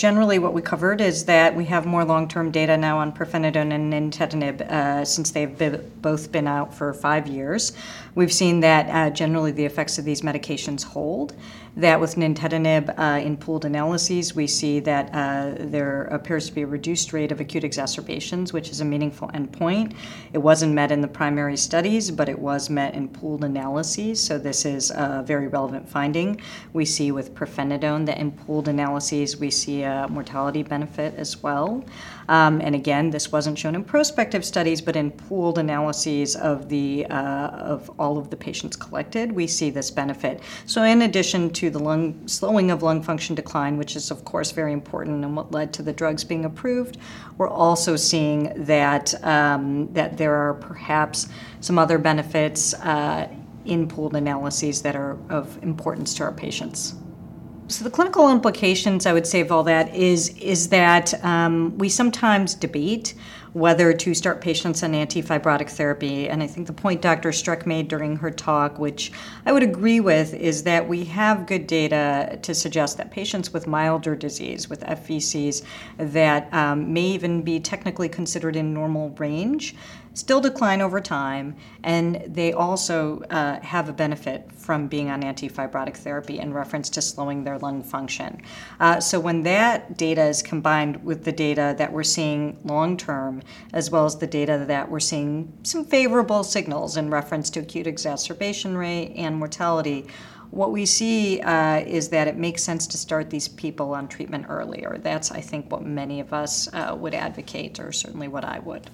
generally, what we covered is that we have more long-term data now on pirfenidone and nintedanib uh, since they've been, both been out for five years. We've seen that uh, generally the effects of these medications hold. That with nintedanib uh, in pooled analyses, we see that uh, there appears to be a reduced rate of acute exacerbations, which is a meaningful endpoint. It wasn't met in the primary studies, but it was met in pooled analyses, so this is a very relevant finding. We see with pirfenidone that in pooled analyses, we see a mortality benefit as well. Um, and again, this wasn't shown in prospective studies, but in pooled analyses of the uh, of all of the patients collected, we see this benefit. So, in addition to the lung slowing of lung function decline, which is of course very important and what led to the drugs being approved, we're also seeing that um, that there are perhaps some other benefits uh, in pooled analyses that are of importance to our patients. So the clinical implications, I would say, of all that is is that um, we sometimes debate whether to start patients on antifibrotic therapy. And I think the point Dr. Strek made during her talk, which I would agree with, is that we have good data to suggest that patients with milder disease, with FVCs, that um, may even be technically considered in normal range, still decline over time, and they also uh, have a benefit from being on antifibrotic therapy in reference to slowing their lung function. Uh, so when that data is combined with the data that we're seeing long as well as the data that we're seeing some favorable signals in reference to acute exacerbation rate and mortality. What we see uh, is that it makes sense to start these people on treatment earlier. That's, I think, what many of us uh, would advocate, or certainly what I would.